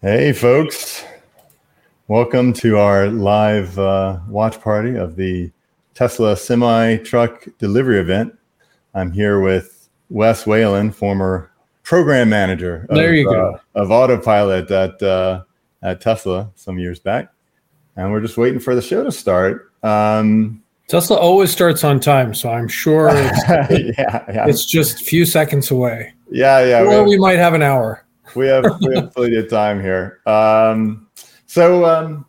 Hey, folks. Welcome to our live uh, watch party of the Tesla semi truck delivery event. I'm here with Wes Wahlin, former program manager of, There you go. uh, of autopilot at, uh, at Tesla some years back. And we're just waiting for the show to start. Um, Tesla always starts on time, so I'm sure it's, yeah, yeah, it's just a few seconds away. yeah, yeah. or we- we might have an hour. We have we have plenty of time here. Um, so um,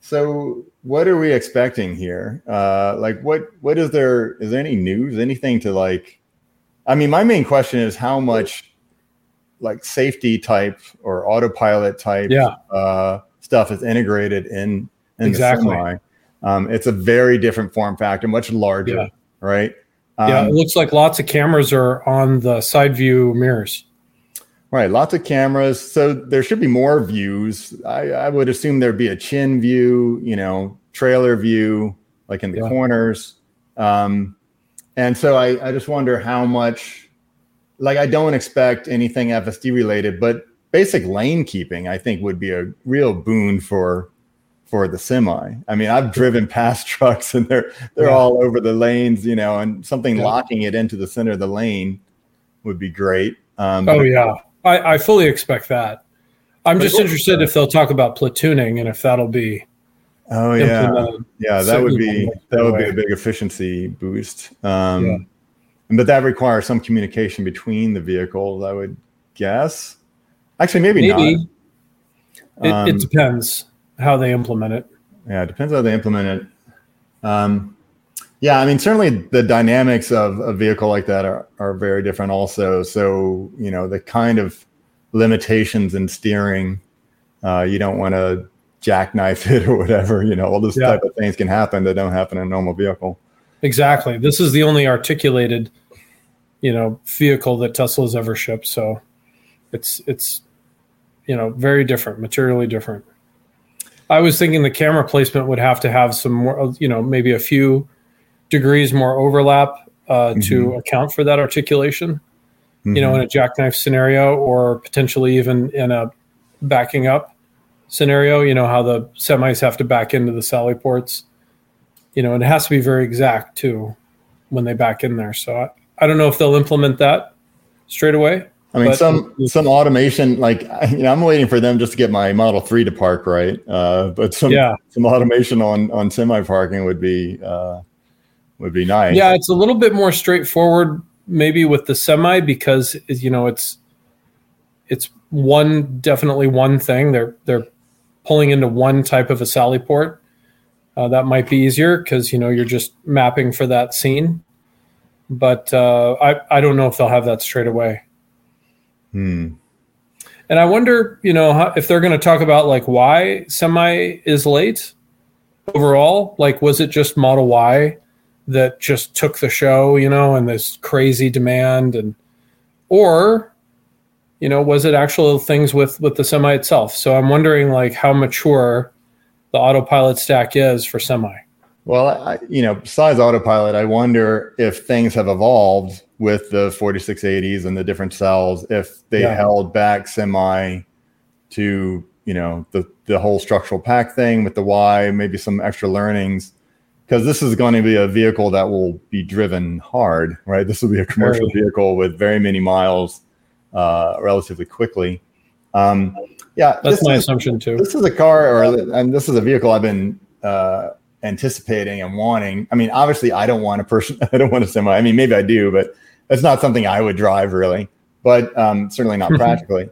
so what are we expecting here? Uh, like what what is there? Is there any news? Anything to like? I mean, my main question is how much like safety type or autopilot type Yeah. uh, stuff is integrated in in Exactly. Um, it's a very different form factor, much larger, Yeah. right? yeah, Um, it looks like lots of cameras are on the side view mirrors. Right, lots of cameras. So there should be more views. I, I would assume there'd be a chin view, you know, trailer view, like in the Yeah. corners. Um, and so I, I just wonder how much, like, I don't expect anything FSD related, but basic lane keeping, I think, would be a real boon for for the semi. I mean, I've driven past trucks and they're they're Yeah. all over the lanes, you know, and something Yeah. locking it into the center of the lane would be great. Um, Oh yeah, I, I fully expect that. I'm But just what- interested if they'll talk about platooning and if that'll be Oh yeah, yeah. That would be that would be a big efficiency boost. Um, Yeah. But that requires some communication between the vehicles, I would guess. Actually, maybe, Maybe not. it, Um, it depends how they implement it. Yeah, it depends how they implement it. Um, yeah, I mean, certainly the dynamics of a vehicle like that are, are very different, also. So, you know, the kind of limitations in steering, uh, you don't want to jackknife it or whatever. You know, all those Yeah. type of things can happen that don't happen in a normal vehicle. Exactly. This is the only articulated, you know, vehicle that Tesla's ever shipped. So it's it's you know very different, materially different. I was thinking the camera placement would have to have some more, you know, maybe a few degrees more overlap uh, to account for that articulation. You know, in a jackknife scenario, or potentially even in a backing up scenario. You know how the semis have to back into the sally ports you know, and it has to be very exact too when they back in there. So I, I don't know if they'll implement that straight away. I mean, But- some some automation, like you know, I'm waiting for them just to get my Model Three to park right. Uh, but some Yeah. some automation on on semi parking would be uh, would be nice. Yeah, it's a little bit more straightforward maybe with the semi because you know it's it's one definitely one thing. They're they're pulling into one type of a sally port. Uh, that might be easier because you know you're just mapping for that scene. But uh, I I don't know if they'll have that straight away. Hmm. And I wonder, you know, how, if they're going to talk about like why semi is late overall. Like, was it just Model Y that just took the show, you know, and this crazy demand, and or, you know, was it actual things with with the semi itself? So I'm wondering, like, how mature the autopilot stack is for semi. Well, I, you know, besides autopilot, I wonder if things have evolved with the 4680s and the different cells. If they Yeah. held back semi to you know the the whole structural pack thing with the Y, maybe some extra learnings. Because this is going to be a vehicle that will be driven hard, right? This will be a commercial vehicle with very many miles, uh, relatively quickly. Um, yeah, That's my is- assumption too. this is a car or and this is a vehicle i've been uh anticipating and wanting i mean obviously i don't want a person i don't want a semi i mean maybe i do but it's not something i would drive really but um certainly not practically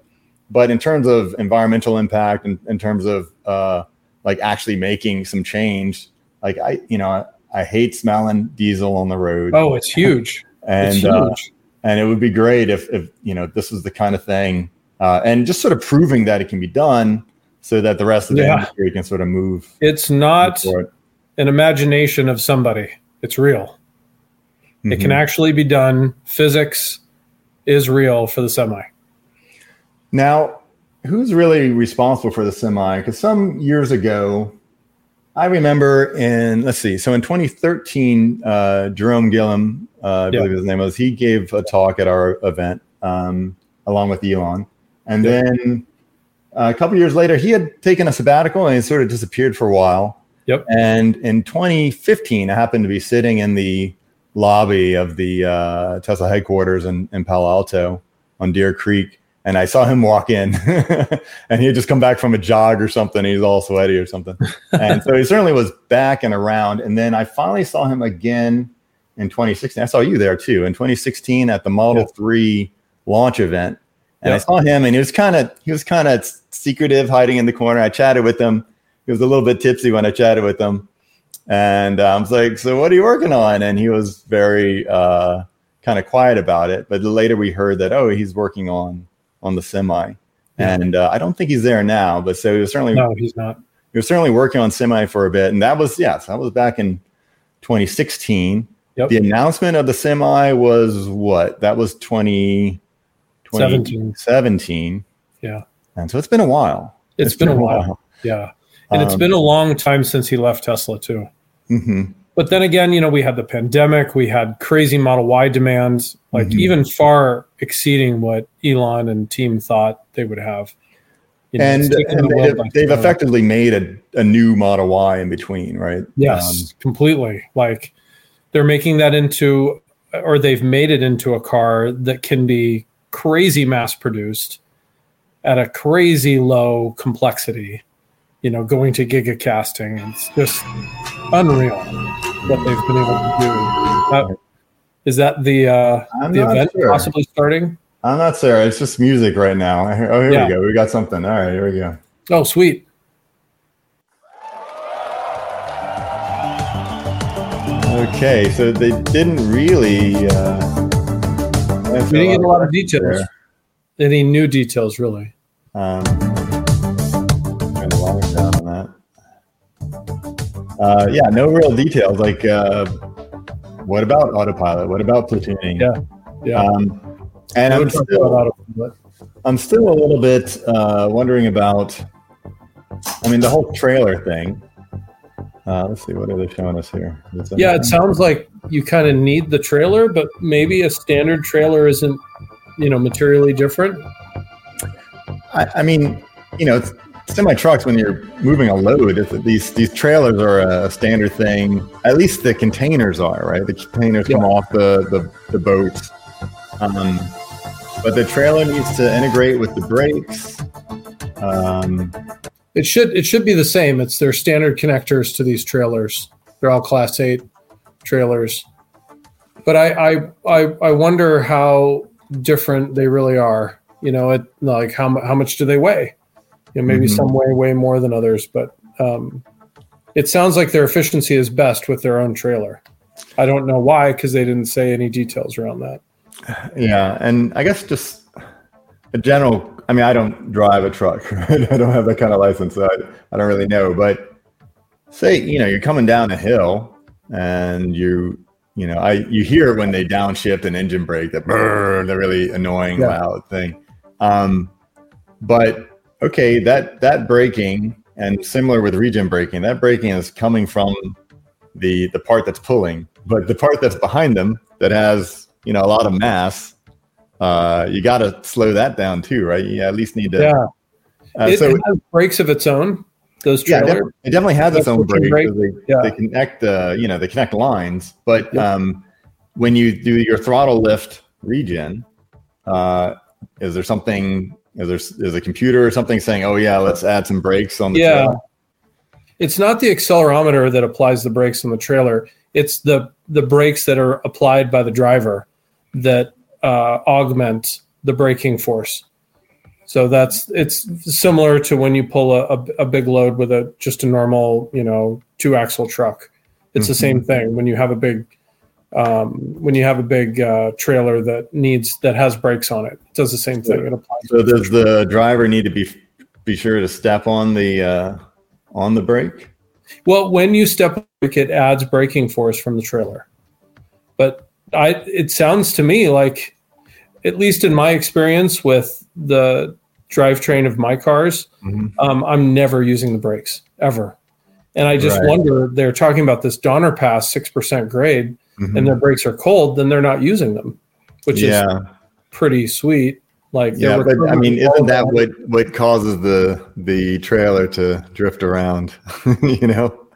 but in terms of environmental impact and in terms of uh like actually making some change like i you know i, hate smelling diesel on the road Oh, it's huge. and it's uh, and it would be great if, if you know this is the kind of thing uh, and just sort of proving that it can be done so that the rest of the Yeah. industry can sort of move it's not forward. an imagination of somebody. It's real. It can Mhm. actually be done. Physics is real for the semi. now who's really responsible for the semi because some years ago i remember in let's see so in 2013 uh, Jerome Guillen uh, i Yeah. believe his name was he gave a talk at our event um, along with elon and Yeah. then a couple years later, he had taken a sabbatical and he sort of disappeared for a while. Yep. And in 2015, I happened to be sitting in the lobby of the uh, Tesla headquarters in, in Palo Alto on Deer Creek, and I saw him walk in, and he had just come back from a jog or something. He was all sweaty or something, and so he certainly was back and around. And then I finally saw him again in 2016. I saw you there too in 2016 at the Model. 3 launch event, and. I saw him, and he was kind of he was kind of secretive, hiding in the corner. I chatted with him. He was a little bit tipsy when I chatted with him, and I was like, "So what are you working on?" And he was very uh, kind of quiet about it. But later we heard that oh, he's working on on the semi, yeah. and uh, I don't think he's there now. But so he was certainly no, he's not. He was certainly working on semi for a bit, and that was yes, that was back in 2016. Yep. The announcement of the semi was what? That was 20, 2017. 17. Yeah. And so it's been a while. it's, it's been, been, a while. while. Yeah. And um, it's been a long time since he left Tesla too. Mm-hmm. But then again, you know, we had the pandemic, we had crazy Model Y demands, like mm-hmm. even far exceeding what Elon and team thought they would have. You know, and, and the they've, they've effectively made a, a new Model Y in between, right? Yes, um, completely. Like they're making that into, or they've made it into a car that can be crazy mass produced at a crazy low complexity you know, going to gigacasting. It's just unreal what they've been able to do. Uh, is that the uh, the event sure. possibly starting? I'm not sure. It's just music right now. Oh, here yeah. we go. We got something. All right, here we go. Oh, sweet. Okay, so they didn't really. Uh, we didn't get a lot of details. There. Any new details, really? Um, Uh, yeah, no real details. Like, uh, what about autopilot? What about platooning? Yeah, yeah. Um, and I'm still, I'm still a little bit uh, wondering about. I mean, the whole trailer thing. Uh, let's see, what are they showing us here? Yeah, it sounds like you kind of need the trailer, but maybe a standard trailer isn't, you know, materially different. I, I mean, you know, semi trucks when you're moving a load these these trailers are a standard thing. At least the containers are right? The containers yeah. come off the the, the boats. Um, but the trailer needs to integrate with the brakes. Um, it should it should be the same. It's their standard connectors to these trailers. They're all class 8 trailers. But i i i, I wonder how different they really are. You know it like how, how much do they weigh you know, maybe mm-hmm. some way way more than others, but um, it sounds like their efficiency is best with their own trailer. I don't know why because they didn't say any details around that. Yeah, and I guess just a general. I mean, I don't drive a truck. Right? I don't have that kind of license, so I, I don't really know. But say you know you're coming down a hill and you you know I you hear when they downshift an engine brake that brrr, the really annoying yeah. loud thing. Um, but okay, that that breaking and similar with regen braking, that braking is coming from the the part that's pulling, but the part that's behind them that has you know a lot of mass, uh, you got to slow that down too, right? You at least need to. Yeah. Uh, it, so it has brakes of its own. Those trailers. Yeah, it definitely has its own brakes. Brake. They, yeah. they connect, uh, you know, they connect lines. But yep. um, when you do your throttle lift regen, uh, is there something is there is a computer or something saying, "Oh yeah, let's add some brakes on the yeah." Trailer? It's not the accelerometer that applies the brakes on the trailer. It's the the brakes that are applied by the driver that uh, augment the braking force. So that's it's similar to when you pull a, a, a, big load with a just a normal you know two axle truck. It's mm-hmm. the same thing when you have a big um, when you have a big uh, trailer that needs that has brakes on it. It does the same thing. It applies. So does the driver need to be be sure to step on the uh, on the brake? Well, when you step on brake, it adds braking force from the trailer. But I, it sounds to me like, at least in my experience with the drivetrain of my cars, mm-hmm. um, I'm never using the brakes ever. And I just right. wonder they're talking about this Donner Pass six percent grade mm-hmm. and their brakes are cold, then they're not using them, which yeah. is pretty sweet. Like yeah, but I mean, isn't that what what causes the the trailer to drift around? you know,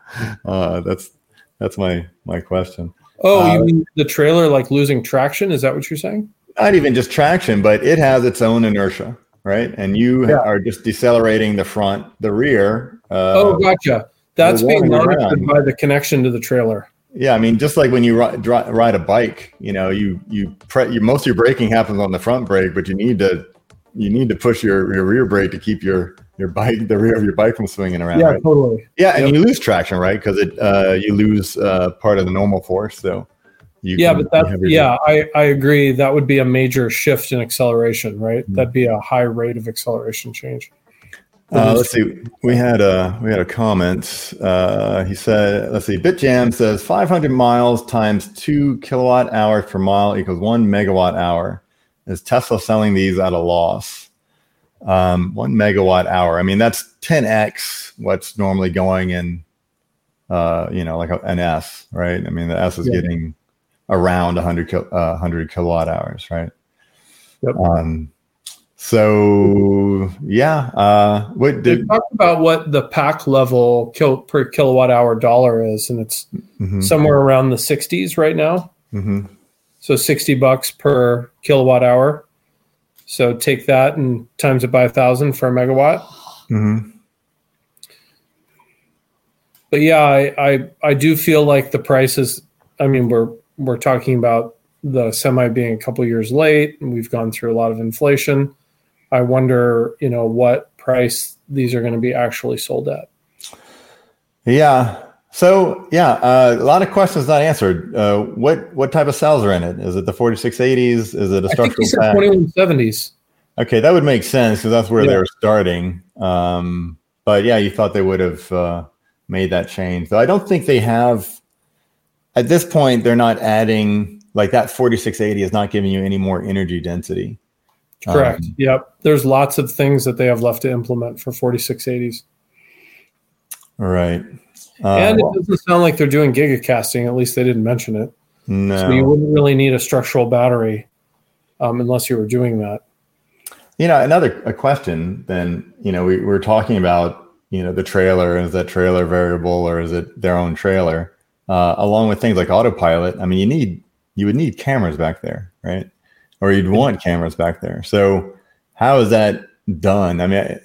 uh, that's that's my my question. Oh, uh, you mean the trailer like losing traction? Is that what you're saying? Not even just traction, but it has its own inertia, right? And you yeah. are just decelerating the front, the rear. Uh, oh, gotcha. That's being monitored by the connection to the trailer. Yeah, I mean, just like when you ride, ride a bike, you know, you you, pre- you most of your braking happens on the front brake, but you need to you need to push your, your rear brake to keep your your bike the rear of your bike from swinging around. Yeah, right? totally. Yeah, and yep. you lose traction, right? Because it uh, you lose uh, part of the normal force. So yeah, but that yeah, I I agree. That would be a major shift in acceleration, right? Mm-hmm. That'd be a high rate of acceleration change. Uh, let's see. We had a we had a comment. Uh, he said, "Let's see." BitJam says 500 miles times two kilowatt hours per mile equals one megawatt hour. Is Tesla selling these at a loss? Um, one megawatt hour. I mean, that's 10x what's normally going in. Uh, you know, like an S, right? I mean, the S is yeah. getting around 100 uh, 100 kilowatt hours, right? Yep. Um, so yeah, uh, what did talk about what the pack level kill, per kilowatt hour dollar is, and it's mm-hmm. somewhere around the 60s right now. Mm-hmm. So 60 bucks per kilowatt hour. So take that and times it by a thousand for a megawatt. Mm-hmm. But yeah, I, I I do feel like the prices. I mean, we're we're talking about the semi being a couple years late, and we've gone through a lot of inflation I wonder, you know, what price these are going to be actually sold at. Yeah. So yeah, uh, a lot of questions not answered. Uh, what what type of cells are in it? Is it the 4680s? Is it a structural I think 2170s. Okay, that would make sense because that's where yeah. they were starting. Um, but yeah, you thought they would have uh, made that change. Though I don't think they have. At this point, they're not adding like that 4680 is not giving you any more energy density. Correct. Um, yep. There's lots of things that they have left to implement for 4680s. Right. Uh, and it doesn't sound like they're doing gigacasting. At least they didn't mention it. No. So you wouldn't really need a structural battery um, unless you were doing that. You know, another a question. Then you know, we, we're talking about you know the trailer. Is that trailer variable or is it their own trailer? Uh, along with things like autopilot. I mean, you need you would need cameras back there, right? Or you'd want cameras back there. So how is that done? I mean,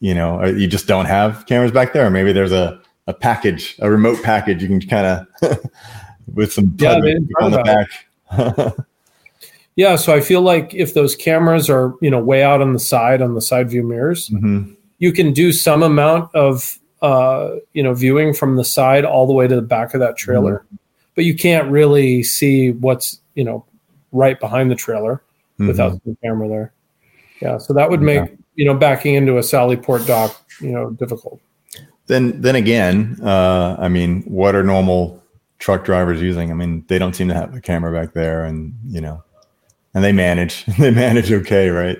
you know, you just don't have cameras back there, or maybe there's a, a package, a remote package you can kind of with some yeah, on the back. yeah, so I feel like if those cameras are, you know, way out on the side on the side view mirrors, mm-hmm. you can do some amount of uh, you know, viewing from the side all the way to the back of that trailer. Mm-hmm. But you can't really see what's, you know, right behind the trailer mm-hmm. without the camera there. Yeah, so that would make yeah. you know backing into a Sally Port dock you know difficult. Then then again, uh, I mean, what are normal truck drivers using? I mean, they don't seem to have a camera back there, and you know, and they manage they manage okay, right?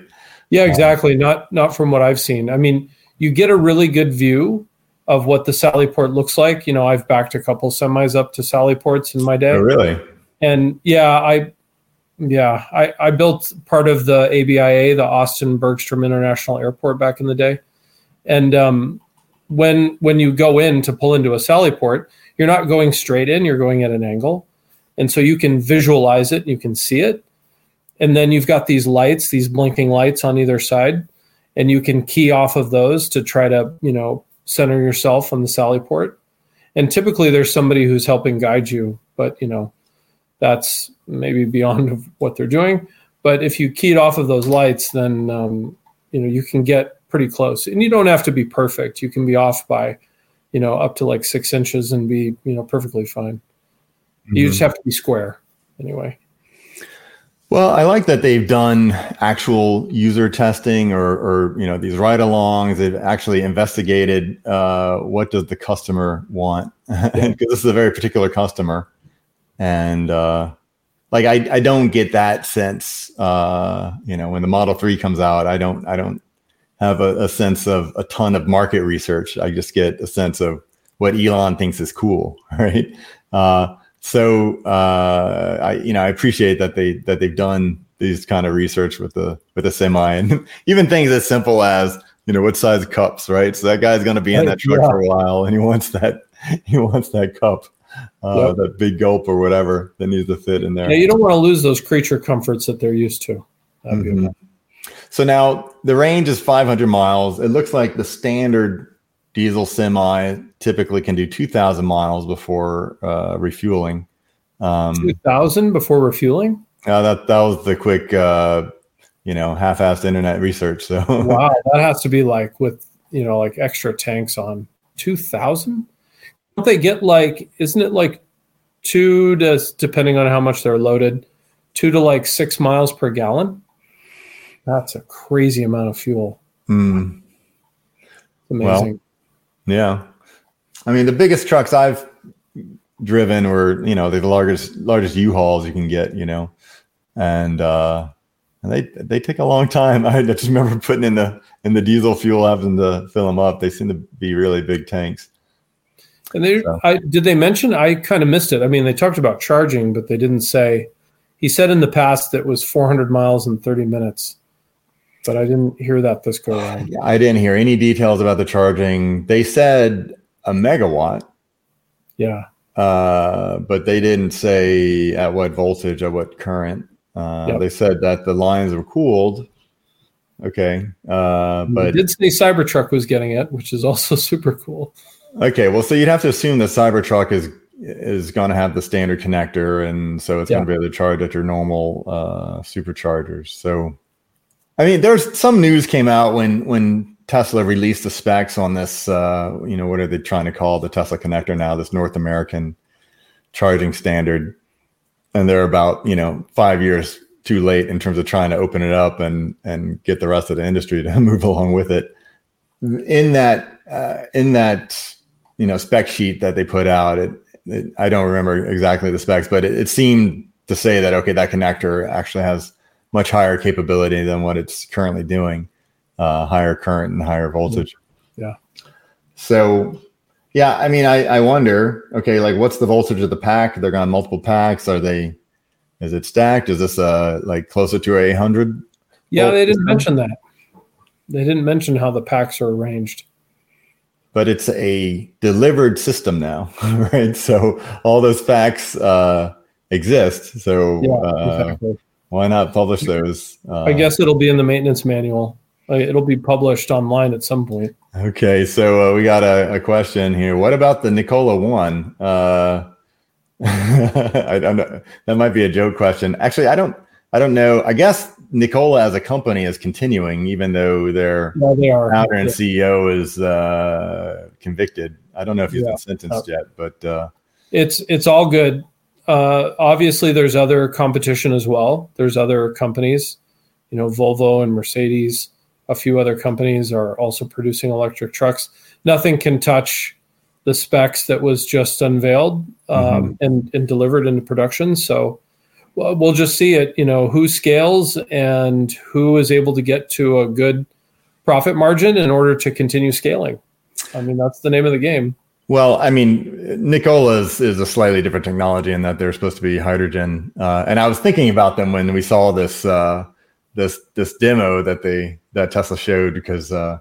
Yeah, exactly. not not from what I've seen. I mean, you get a really good view of what the Sally Port looks like. You know, I've backed a couple semis up to Sally Ports in my day. Oh, really? And yeah, I yeah, I, I built part of the ABIA, the Austin Bergstrom International Airport, back in the day. And um, when when you go in to pull into a Sally port, you're not going straight in; you're going at an angle, and so you can visualize it, you can see it, and then you've got these lights, these blinking lights on either side, and you can key off of those to try to you know center yourself on the Sally port. And typically, there's somebody who's helping guide you, but you know that's maybe beyond what they're doing. But if you keyed off of those lights, then um, you know you can get pretty close, and you don't have to be perfect. You can be off by you know up to like six inches and be you know perfectly fine. Mm-hmm. You just have to be square anyway. Well, I like that they've done actual user testing or, or you know these ride-alongs. They've actually investigated uh, what does the customer want because this is a very particular customer and uh, like I, I don't get that sense. Uh, you know, when the Model Three comes out, I don't I don't have a, a, sense of a ton of market research. I just get a sense of what Elon thinks is cool, right? Uh, so uh, I you know I appreciate that they that they've done these kind of research with the with a semi, and even things as simple as you know what size cups, right? So that guy's going to be in that truck yeah. for a while, and he wants that he wants that cup, uh, yep. that big gulp or whatever that needs to fit in there. Yeah, you don't want to lose those creature comforts that they're used to. Mm-hmm. So now the range is 500 miles. It looks like the standard diesel semi typically can do 2,000 miles before uh, refueling. Um, 2,000 before refueling? Uh, that that was the quick, uh, you know, half-assed internet research. So wow, that has to be like with you know like extra tanks on 2,000. Don't they get like? Isn't it like two to depending on how much they're loaded, two to like six miles per gallon? That's a crazy amount of fuel. Mm. Amazing. Well, yeah. I mean, the biggest trucks I've driven were, you know, the largest largest U-Hauls you can get, you know, and uh, and they they take a long time. I just remember putting in the in the diesel fuel, having to fill them up. They seem to be really big tanks. And they, so. I did they mention? I kind of missed it. I mean, they talked about charging, but they didn't say. He said in the past that was 400 miles in 30 minutes but I didn't hear that this go around. Yeah, I didn't hear any details about the charging. They said a megawatt. Yeah. Uh, but they didn't say at what voltage, at what current. Uh, yep. They said that the lines were cooled. Okay. Uh, but they did say Cybertruck was getting it, which is also super cool. Okay. Well, so you'd have to assume the Cybertruck is is going to have the standard connector, and so it's yeah. going to be able to charge at your normal uh, superchargers. So I mean, there's some news came out when when Tesla released the specs on this. Uh, you know, what are they trying to call the Tesla connector now? This North American charging standard, and they're about you know five years too late in terms of trying to open it up and and get the rest of the industry to move along with it. In that uh, in that you know spec sheet that they put out, it, it I don't remember exactly the specs, but it, it seemed to say that okay, that connector actually has much higher capability than what it's currently doing, uh, higher current and higher voltage. Yeah. So, yeah, I mean, I, I wonder, okay, like what's the voltage of the pack? They're on multiple packs. Are they, is it stacked? Is this uh like closer to a hundred? Yeah, they didn't mention that. They didn't mention how the packs are arranged. But it's a delivered system now, right? So all those facts uh, exist. So yeah, uh, exactly why not publish those? Uh, I guess it'll be in the maintenance manual. It'll be published online at some point. Okay, so uh, we got a, a, question here. What about the Nikola one? Uh, I don't know. That might be a joke question. Actually, I don't. I don't know. I guess Nikola as a company is continuing, even though their no, founder and CEO is uh, convicted. I don't know if he's yeah. been sentenced yet, but uh, it's it's all good uh, obviously, there's other competition as well. There's other companies, you know, Volvo and Mercedes. A few other companies are also producing electric trucks. Nothing can touch the specs that was just unveiled um, mm-hmm. and, and delivered into production. So we'll just see it. You know, who scales and who is able to get to a good profit margin in order to continue scaling. I mean, that's the name of the game. Well, I mean, Nikola is, is a slightly different technology in that they're supposed to be hydrogen. Uh, and I was thinking about them when we saw this uh, this this demo that they that Tesla showed because uh,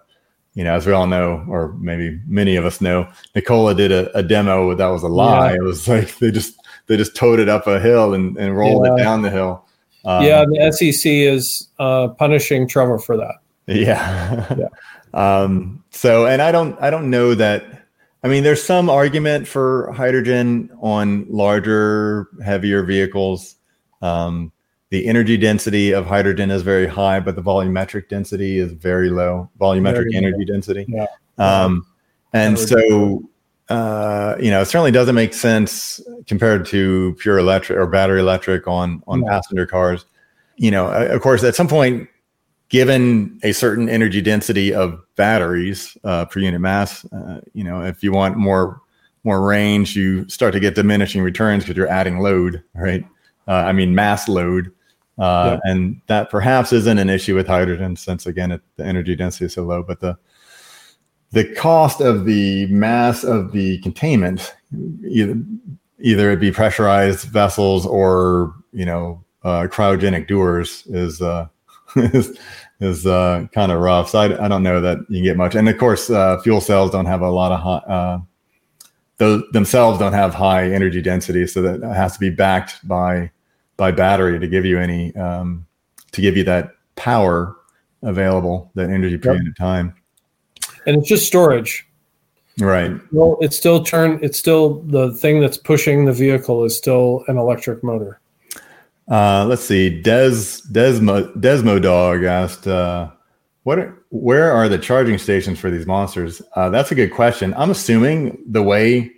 you know, as we all know, or maybe many of us know, Nikola did a, a demo that was a lie. Yeah. It was like they just they just towed it up a hill and, and rolled yeah. it down the hill. Um, yeah, the SEC is uh, punishing Trevor for that. Yeah. yeah. um, so, and I don't I don't know that I mean, there's some argument for hydrogen on larger, heavier vehicles. Um, the energy density of hydrogen is very high, but the volumetric density is very low. Volumetric very energy low. density. Yeah. Um, and so, uh, you know, it certainly doesn't make sense compared to pure electric or battery electric on on yeah. passenger cars. You know, of course, at some point, given a certain energy density of batteries uh, per unit mass, uh, you know, if you want more more range, you start to get diminishing returns because you're adding load, right? Uh, I mean, mass load, uh, yeah. and that perhaps isn't an issue with hydrogen, since again, it, the energy density is so low. But the the cost of the mass of the containment, either either it be pressurized vessels or you know uh, cryogenic dewars is uh, is, is uh, kind of rough. So I, I don't know that you can get much. And of course, uh, fuel cells don't have a lot of high, uh, those themselves don't have high energy density, so that has to be backed by by battery to give you any um, to give you that power available, that energy period yep. of time. And it's just storage. Right. Well, it's still turn. It's still the thing that's pushing the vehicle is still an electric motor. Uh, let's see. Des Desmo Desmo Dog asked, uh, "What? Are, where are the charging stations for these monsters?" Uh, that's a good question. I'm assuming the way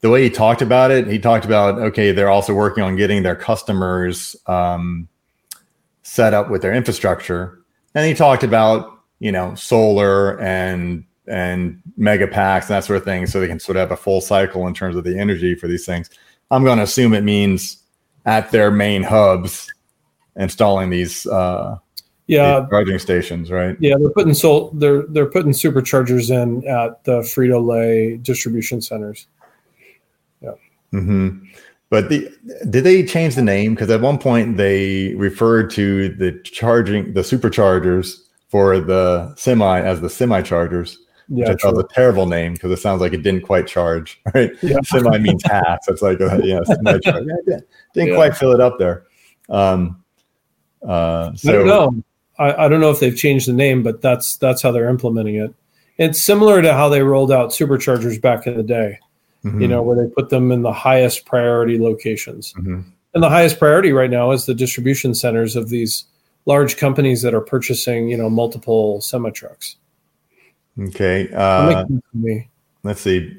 the way he talked about it, he talked about okay, they're also working on getting their customers um, set up with their infrastructure, and he talked about you know solar and and mega packs and that sort of thing, so they can sort of have a full cycle in terms of the energy for these things. I'm going to assume it means at their main hubs installing these uh, yeah these charging stations, right? Yeah, they're putting sol- they're they're putting superchargers in at the Frito Lay distribution centers. Yeah. Mm-hmm. But the, did they change the name? Because at one point they referred to the charging the superchargers for the semi as the semi chargers. Yeah, which I thought was a terrible name because it sounds like it didn't quite charge. Right? Yeah. Semi means half. So it's like a, yeah, semi charge. Yeah, didn't yeah. quite fill it up there. Um, uh, so, I don't know. I, I, don't know if they've changed the name, but that's that's how they're implementing it. It's similar to how they rolled out superchargers back in the day. Mm-hmm. You know, where they put them in the highest priority locations. Mm-hmm. And the highest priority right now is the distribution centers of these large companies that are purchasing, you know, multiple semi trucks. Okay. Uh, let's see.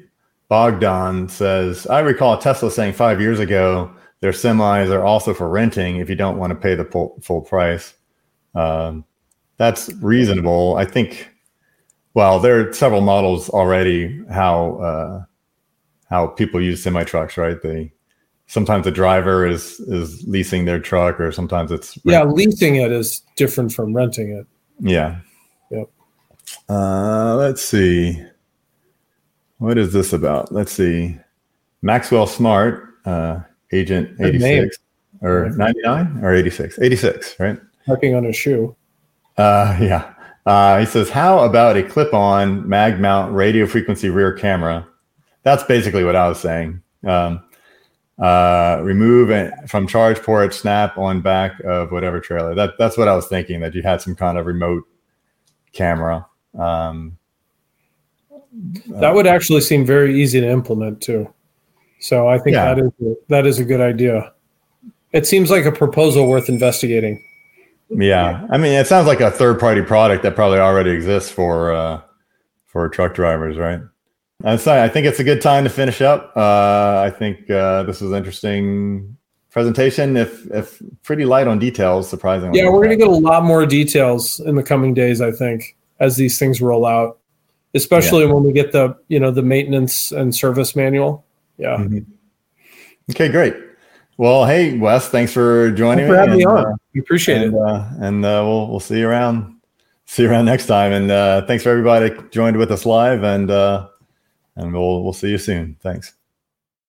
Bogdan says, I recall Tesla saying five years ago their semis are also for renting if you don't want to pay the full, full price. Um, that's reasonable. I think. Well, there are several models already how uh, how people use semi trucks, right? They sometimes the driver is is leasing their truck, or sometimes it's yeah, leasing it is different from renting it. Yeah. Yep. Uh, let's see. What is this about? Let's see. Maxwell Smart, uh, Agent 86 or 99 or 86? 86, right? Working on a shoe. Uh, yeah. Uh, he says, How about a clip on mag mount radio frequency rear camera? That's basically what I was saying. Um, uh, remove it from charge port, snap on back of whatever trailer. That, that's what I was thinking, that you had some kind of remote camera. Um, that would actually seem very easy to implement too. So I think yeah. that is a, that is a good idea. It seems like a proposal worth investigating. Yeah, I mean, it sounds like a third-party product that probably already exists for uh, for truck drivers, right? And so I think it's a good time to finish up. Uh, I think uh, this was interesting presentation. If if pretty light on details, surprisingly. Yeah, we're going to get a lot more details in the coming days. I think as these things roll out, especially yeah. when we get the you know the maintenance and service manual. Yeah. Mm-hmm. Okay, great. Well, hey Wes, thanks for joining thanks for having me. And, me on. Uh, we appreciate and, it. Uh, and uh, we'll we'll see you around. See you around next time. And uh, thanks for everybody that joined with us live. And uh, and we'll we'll see you soon. Thanks.